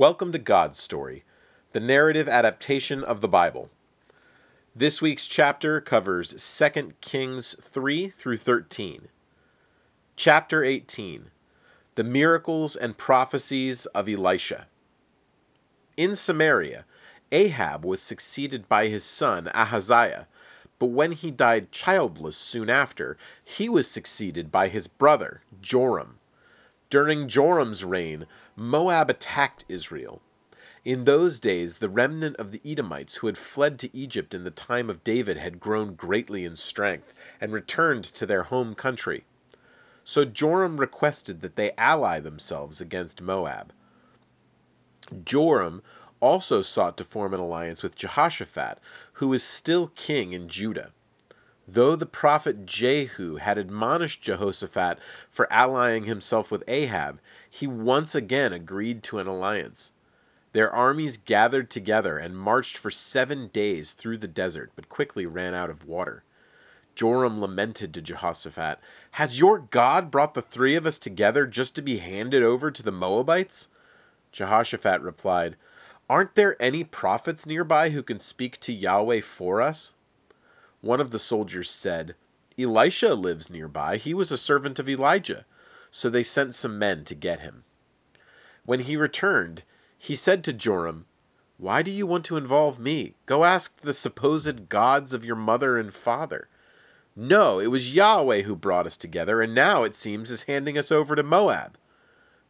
Welcome to God's Story, the narrative adaptation of the Bible. This week's chapter covers 2 Kings 3 through 13. Chapter 18 The Miracles and Prophecies of Elisha. In Samaria, Ahab was succeeded by his son Ahaziah, but when he died childless soon after, he was succeeded by his brother Joram. During Joram's reign, Moab attacked Israel. In those days, the remnant of the Edomites who had fled to Egypt in the time of David had grown greatly in strength and returned to their home country. So Joram requested that they ally themselves against Moab. Joram also sought to form an alliance with Jehoshaphat, who was still king in Judah. Though the prophet Jehu had admonished Jehoshaphat for allying himself with Ahab, he once again agreed to an alliance. Their armies gathered together and marched for seven days through the desert, but quickly ran out of water. Joram lamented to Jehoshaphat, Has your God brought the three of us together just to be handed over to the Moabites? Jehoshaphat replied, Aren't there any prophets nearby who can speak to Yahweh for us? One of the soldiers said, Elisha lives nearby. He was a servant of Elijah. So they sent some men to get him. When he returned, he said to Joram, Why do you want to involve me? Go ask the supposed gods of your mother and father. No, it was Yahweh who brought us together, and now it seems is handing us over to Moab.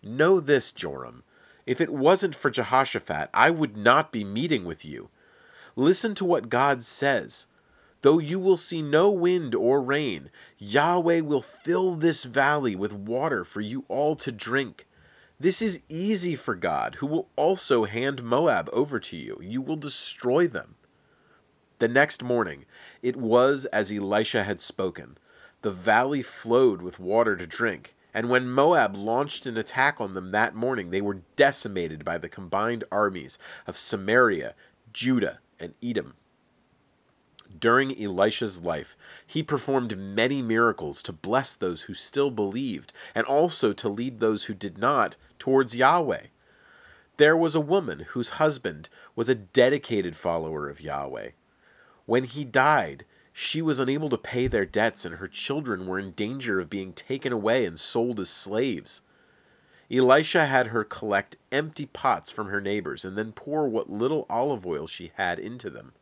Know this, Joram. If it wasn't for Jehoshaphat, I would not be meeting with you. Listen to what God says. Though you will see no wind or rain, Yahweh will fill this valley with water for you all to drink. This is easy for God, who will also hand Moab over to you. You will destroy them. The next morning, it was as Elisha had spoken. The valley flowed with water to drink, and when Moab launched an attack on them that morning, they were decimated by the combined armies of Samaria, Judah, and Edom. During Elisha's life, he performed many miracles to bless those who still believed, and also to lead those who did not towards Yahweh. There was a woman whose husband was a dedicated follower of Yahweh. When he died, she was unable to pay their debts, and her children were in danger of being taken away and sold as slaves. Elisha had her collect empty pots from her neighbors and then pour what little olive oil she had into them.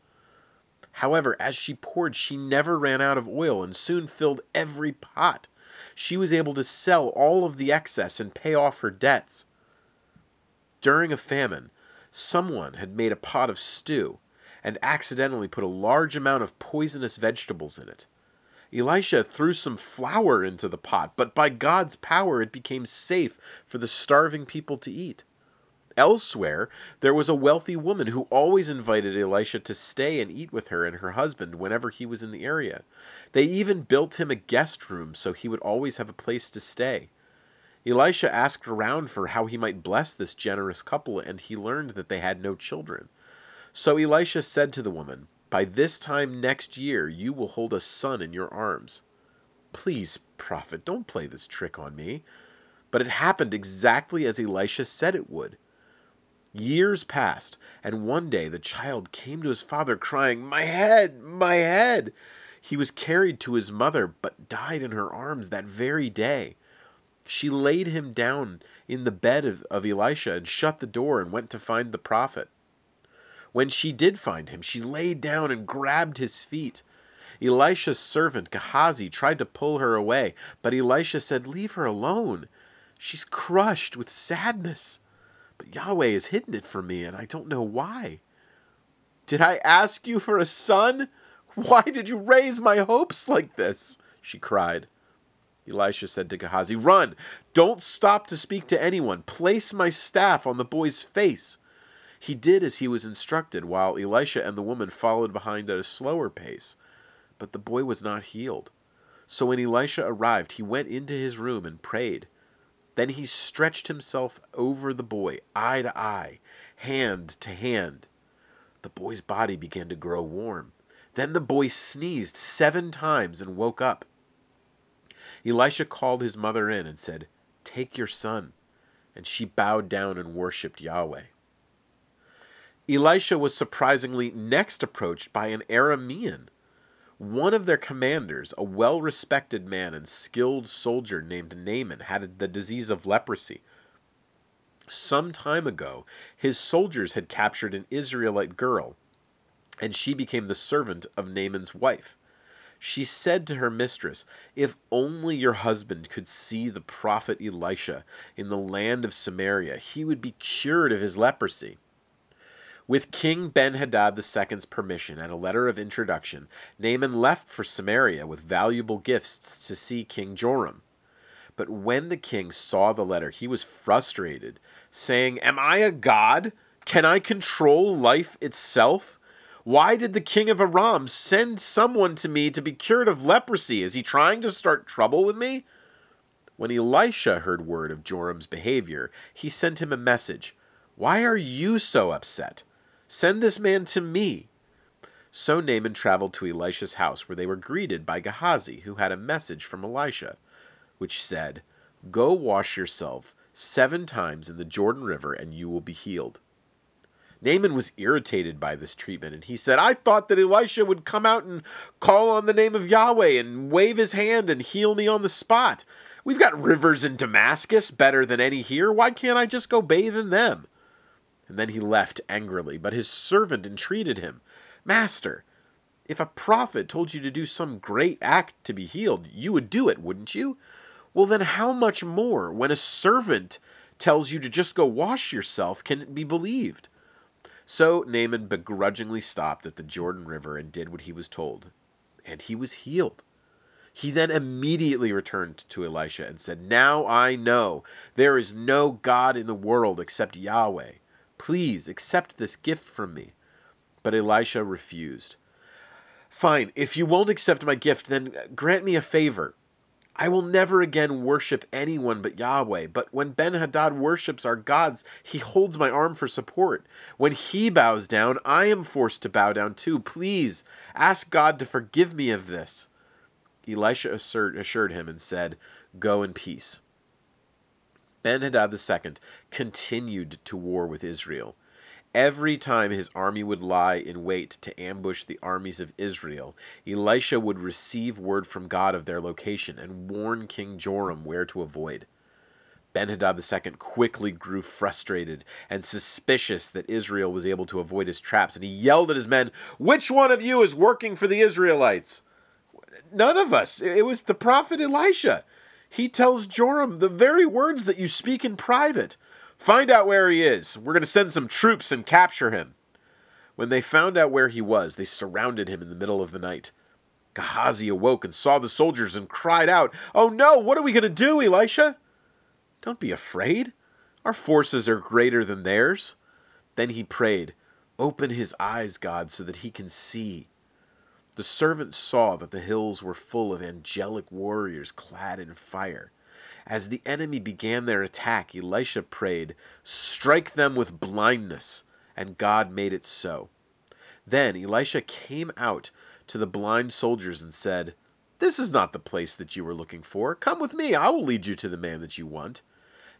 However, as she poured, she never ran out of oil and soon filled every pot. She was able to sell all of the excess and pay off her debts. During a famine, someone had made a pot of stew and accidentally put a large amount of poisonous vegetables in it. Elisha threw some flour into the pot, but by God's power it became safe for the starving people to eat. Elsewhere, there was a wealthy woman who always invited Elisha to stay and eat with her and her husband whenever he was in the area. They even built him a guest room so he would always have a place to stay. Elisha asked around for how he might bless this generous couple, and he learned that they had no children. So Elisha said to the woman, By this time next year you will hold a son in your arms. Please, prophet, don't play this trick on me. But it happened exactly as Elisha said it would. Years passed, and one day the child came to his father crying, My head, my head! He was carried to his mother, but died in her arms that very day. She laid him down in the bed of, of Elisha and shut the door and went to find the prophet. When she did find him, she lay down and grabbed his feet. Elisha's servant Gehazi tried to pull her away, but Elisha said, Leave her alone. She's crushed with sadness. But Yahweh has hidden it from me, and I don't know why. Did I ask you for a son? Why did you raise my hopes like this? she cried. Elisha said to Gehazi, Run! Don't stop to speak to anyone. Place my staff on the boy's face. He did as he was instructed, while Elisha and the woman followed behind at a slower pace. But the boy was not healed. So when Elisha arrived, he went into his room and prayed. Then he stretched himself over the boy, eye to eye, hand to hand. The boy's body began to grow warm. Then the boy sneezed seven times and woke up. Elisha called his mother in and said, Take your son. And she bowed down and worshipped Yahweh. Elisha was surprisingly next approached by an Aramean. One of their commanders, a well respected man and skilled soldier named Naaman, had the disease of leprosy. Some time ago, his soldiers had captured an Israelite girl, and she became the servant of Naaman's wife. She said to her mistress, If only your husband could see the prophet Elisha in the land of Samaria, he would be cured of his leprosy. With King Ben Hadad II's permission and a letter of introduction, Naaman left for Samaria with valuable gifts to see King Joram. But when the king saw the letter, he was frustrated, saying, Am I a god? Can I control life itself? Why did the king of Aram send someone to me to be cured of leprosy? Is he trying to start trouble with me? When Elisha heard word of Joram's behavior, he sent him a message Why are you so upset? Send this man to me. So Naaman traveled to Elisha's house, where they were greeted by Gehazi, who had a message from Elisha, which said, Go wash yourself seven times in the Jordan River, and you will be healed. Naaman was irritated by this treatment, and he said, I thought that Elisha would come out and call on the name of Yahweh and wave his hand and heal me on the spot. We've got rivers in Damascus better than any here. Why can't I just go bathe in them? And then he left angrily, but his servant entreated him, Master, if a prophet told you to do some great act to be healed, you would do it, wouldn't you? Well, then how much more, when a servant tells you to just go wash yourself, can it be believed? So Naaman begrudgingly stopped at the Jordan River and did what he was told, and he was healed. He then immediately returned to Elisha and said, Now I know there is no God in the world except Yahweh. Please accept this gift from me. But Elisha refused. Fine, if you won't accept my gift, then grant me a favor. I will never again worship anyone but Yahweh. But when Ben Hadad worships our gods, he holds my arm for support. When he bows down, I am forced to bow down too. Please ask God to forgive me of this. Elisha assured him and said, Go in peace. Ben Hadad II continued to war with Israel. Every time his army would lie in wait to ambush the armies of Israel, Elisha would receive word from God of their location and warn King Joram where to avoid. Ben-Hadad II quickly grew frustrated and suspicious that Israel was able to avoid his traps, and he yelled at his men, Which one of you is working for the Israelites? None of us. It was the prophet Elisha. He tells Joram the very words that you speak in private. Find out where he is. We're going to send some troops and capture him. When they found out where he was, they surrounded him in the middle of the night. Gehazi awoke and saw the soldiers and cried out, Oh no, what are we going to do, Elisha? Don't be afraid. Our forces are greater than theirs. Then he prayed, Open his eyes, God, so that he can see. The servant saw that the hills were full of angelic warriors clad in fire. As the enemy began their attack, Elisha prayed, Strike them with blindness. And God made it so. Then Elisha came out to the blind soldiers and said, This is not the place that you were looking for. Come with me, I will lead you to the man that you want.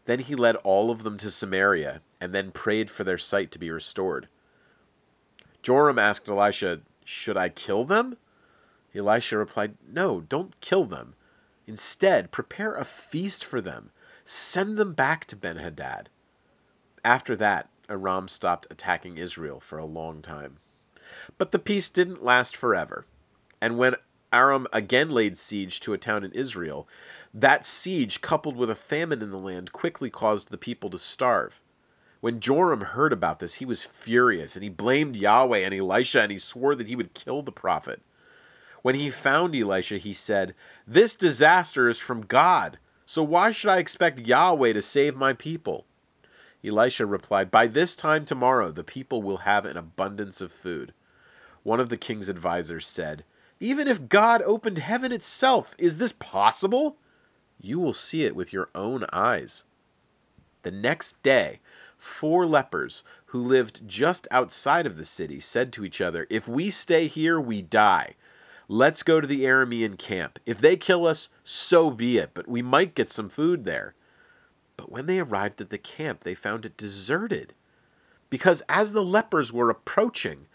Then he led all of them to Samaria, and then prayed for their sight to be restored. Joram asked Elisha, should I kill them? Elisha replied, No, don't kill them. Instead, prepare a feast for them. Send them back to Ben Hadad. After that, Aram stopped attacking Israel for a long time. But the peace didn't last forever. And when Aram again laid siege to a town in Israel, that siege, coupled with a famine in the land, quickly caused the people to starve. When Joram heard about this, he was furious, and he blamed Yahweh and Elisha, and he swore that he would kill the prophet. When he found Elisha, he said, This disaster is from God, so why should I expect Yahweh to save my people? Elisha replied, By this time tomorrow the people will have an abundance of food. One of the king's advisers said, Even if God opened heaven itself, is this possible? You will see it with your own eyes. The next day, four lepers who lived just outside of the city said to each other, If we stay here, we die. Let's go to the Aramean camp. If they kill us, so be it, but we might get some food there. But when they arrived at the camp, they found it deserted. Because as the lepers were approaching,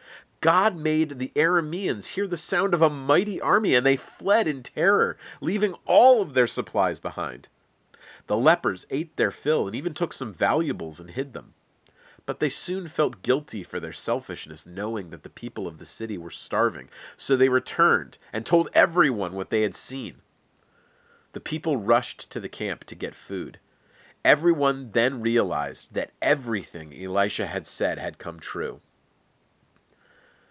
God made the Arameans hear the sound of a mighty army, and they fled in terror, leaving all of their supplies behind. The lepers ate their fill and even took some valuables and hid them. But they soon felt guilty for their selfishness, knowing that the people of the city were starving. So they returned and told everyone what they had seen. The people rushed to the camp to get food. Everyone then realized that everything Elisha had said had come true.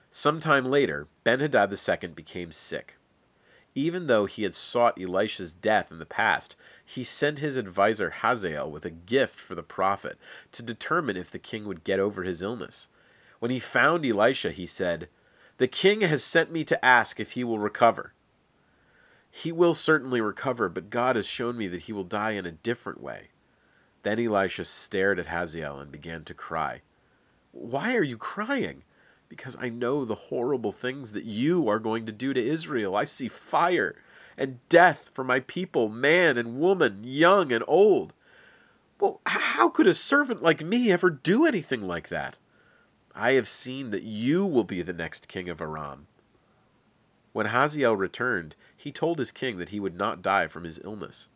Sometime later, Ben-Hadad II became sick. Even though he had sought Elisha's death in the past, he sent his adviser Hazael with a gift for the prophet to determine if the king would get over his illness. When he found Elisha, he said, The king has sent me to ask if he will recover. He will certainly recover, but God has shown me that he will die in a different way. Then Elisha stared at Hazael and began to cry. Why are you crying? Because I know the horrible things that you are going to do to Israel. I see fire and death for my people, man and woman, young and old. Well, how could a servant like me ever do anything like that? I have seen that you will be the next king of Aram. When Hazael returned, he told his king that he would not die from his illness.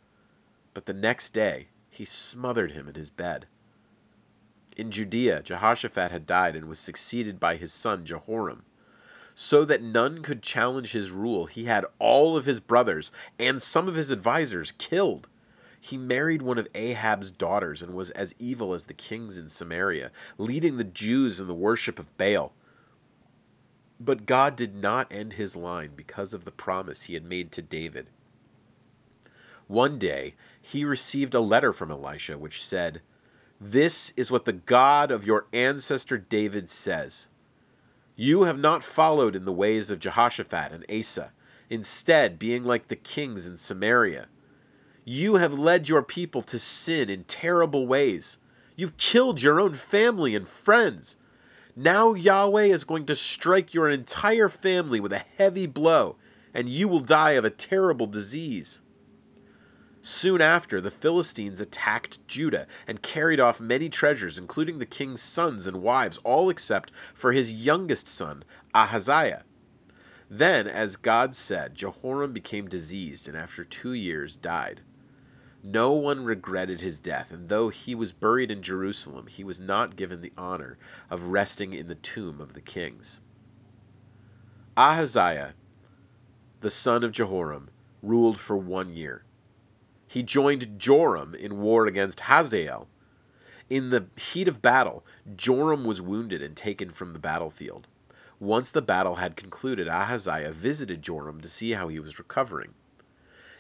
But the next day, he smothered him in his bed. In Judea, Jehoshaphat had died and was succeeded by his son Jehoram. So that none could challenge his rule, he had all of his brothers and some of his advisers killed. He married one of Ahab's daughters and was as evil as the kings in Samaria, leading the Jews in the worship of Baal. But God did not end his line because of the promise he had made to David. One day, he received a letter from Elisha which said, This is what the God of your ancestor David says You have not followed in the ways of Jehoshaphat and Asa, instead, being like the kings in Samaria. You have led your people to sin in terrible ways. You've killed your own family and friends. Now Yahweh is going to strike your entire family with a heavy blow, and you will die of a terrible disease. Soon after, the Philistines attacked Judah and carried off many treasures, including the king's sons and wives, all except for his youngest son, Ahaziah. Then, as God said, Jehoram became diseased and after two years died. No one regretted his death, and though he was buried in Jerusalem, he was not given the honor of resting in the tomb of the kings. Ahaziah, the son of Jehoram, ruled for one year he joined Joram in war against Hazael. In the heat of battle, Joram was wounded and taken from the battlefield. Once the battle had concluded, Ahaziah visited Joram to see how he was recovering.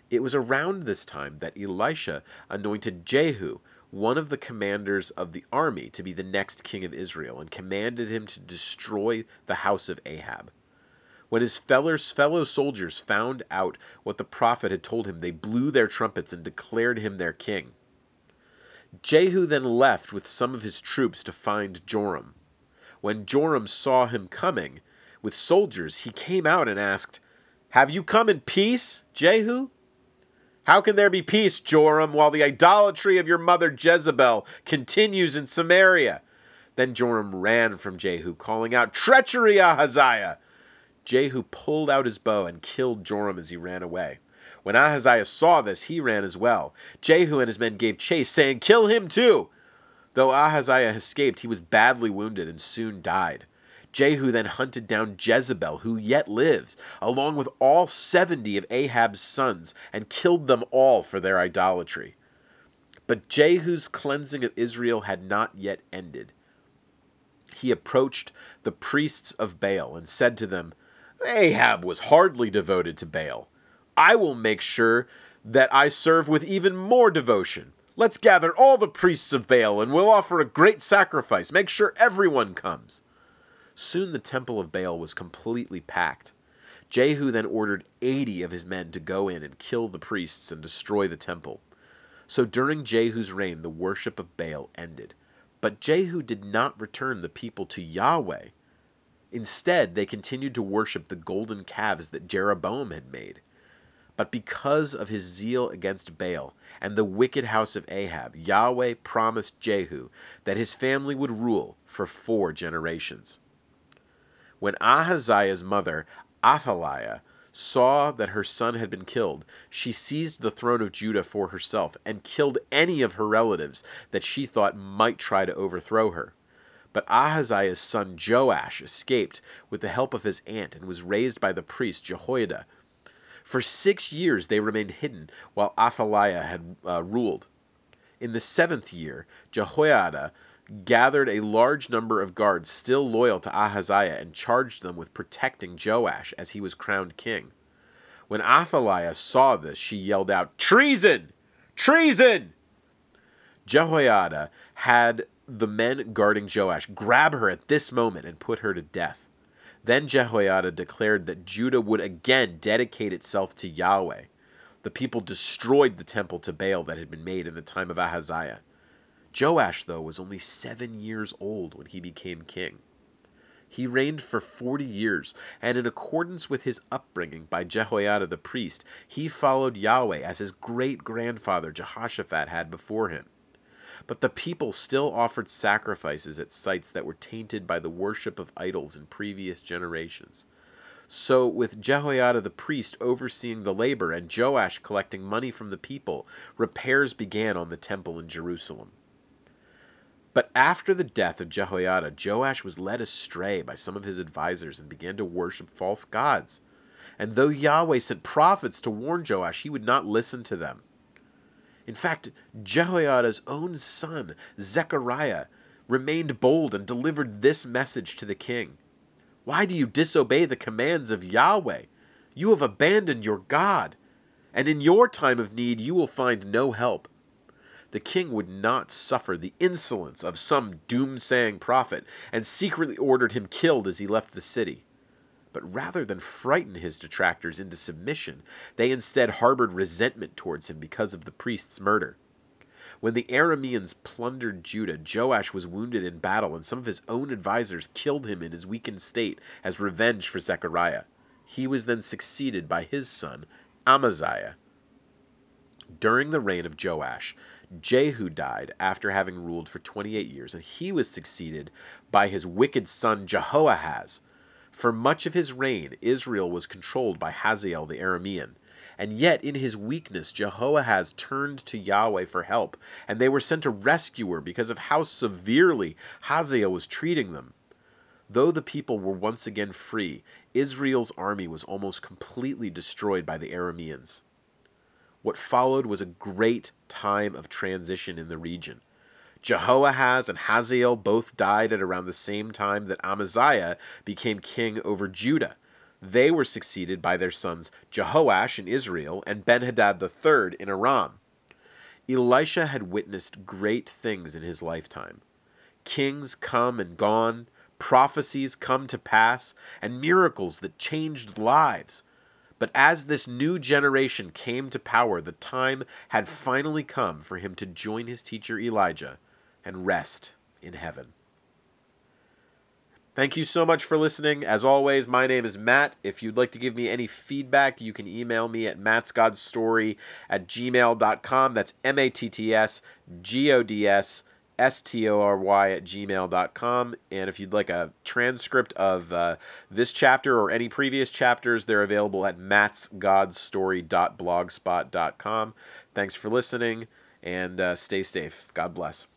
It was around this time that Elisha anointed Jehu, one of the commanders of the army, to be the next king of Israel, and commanded him to destroy the house of Ahab. When his fellow soldiers found out what the prophet had told him, they blew their trumpets and declared him their king. Jehu then left with some of his troops to find Joram. When Joram saw him coming with soldiers, he came out and asked, Have you come in peace, Jehu? How can there be peace, Joram, while the idolatry of your mother Jezebel continues in Samaria? Then Joram ran from Jehu, calling out, Treachery, Ahaziah! Jehu pulled out his bow and killed Joram as he ran away. When Ahaziah saw this, he ran as well. Jehu and his men gave chase, saying, Kill him too! Though Ahaziah escaped, he was badly wounded and soon died. Jehu then hunted down Jezebel, who yet lives, along with all seventy of Ahab's sons, and killed them all for their idolatry. But Jehu's cleansing of Israel had not yet ended. He approached the priests of Baal and said to them, Ahab was hardly devoted to Baal. I will make sure that I serve with even more devotion. Let's gather all the priests of Baal and we'll offer a great sacrifice. Make sure everyone comes. Soon the temple of Baal was completely packed. Jehu then ordered 80 of his men to go in and kill the priests and destroy the temple. So during Jehu's reign, the worship of Baal ended. But Jehu did not return the people to Yahweh. Instead, they continued to worship the golden calves that Jeroboam had made. But because of his zeal against Baal and the wicked house of Ahab, Yahweh promised Jehu that his family would rule for four generations. When Ahaziah's mother, Athaliah, saw that her son had been killed, she seized the throne of Judah for herself and killed any of her relatives that she thought might try to overthrow her. But Ahaziah's son Joash escaped with the help of his aunt and was raised by the priest Jehoiada. For six years they remained hidden while Athaliah had uh, ruled. In the seventh year, Jehoiada gathered a large number of guards still loyal to Ahaziah and charged them with protecting Joash as he was crowned king. When Athaliah saw this, she yelled out, Treason! Treason! Jehoiada had the men guarding Joash grab her at this moment and put her to death. Then Jehoiada declared that Judah would again dedicate itself to Yahweh. The people destroyed the temple to Baal that had been made in the time of Ahaziah. Joash, though, was only seven years old when he became king. He reigned for forty years, and in accordance with his upbringing by Jehoiada the priest, he followed Yahweh as his great grandfather Jehoshaphat had before him. But the people still offered sacrifices at sites that were tainted by the worship of idols in previous generations. So, with Jehoiada the priest overseeing the labor and Joash collecting money from the people, repairs began on the temple in Jerusalem. But after the death of Jehoiada, Joash was led astray by some of his advisers and began to worship false gods. And though Yahweh sent prophets to warn Joash, he would not listen to them. In fact, Jehoiada's own son, Zechariah, remained bold and delivered this message to the king Why do you disobey the commands of Yahweh? You have abandoned your God, and in your time of need you will find no help the king would not suffer the insolence of some doomsaying prophet, and secretly ordered him killed as he left the city. But rather than frighten his detractors into submission, they instead harbored resentment towards him because of the priest's murder. When the Arameans plundered Judah, Joash was wounded in battle, and some of his own advisers killed him in his weakened state as revenge for Zechariah. He was then succeeded by his son, Amaziah. During the reign of Joash, Jehu died after having ruled for 28 years, and he was succeeded by his wicked son Jehoahaz. For much of his reign, Israel was controlled by Hazael the Aramean. And yet, in his weakness, Jehoahaz turned to Yahweh for help, and they were sent a rescuer because of how severely Hazael was treating them. Though the people were once again free, Israel's army was almost completely destroyed by the Arameans. What followed was a great time of transition in the region. Jehoahaz and Hazael both died at around the same time that Amaziah became king over Judah. They were succeeded by their sons Jehoash in Israel and Benhadad III in Aram. Elisha had witnessed great things in his lifetime. Kings come and gone, prophecies come to pass, and miracles that changed lives. But as this new generation came to power, the time had finally come for him to join his teacher Elijah and rest in heaven. Thank you so much for listening. As always, my name is Matt. If you'd like to give me any feedback, you can email me at mattsgodstory at gmail.com. That's M A T T S G O D S S-T-O-R-Y at gmail.com. And if you'd like a transcript of uh, this chapter or any previous chapters, they're available at mattsgodstory.blogspot.com. Thanks for listening and uh, stay safe. God bless.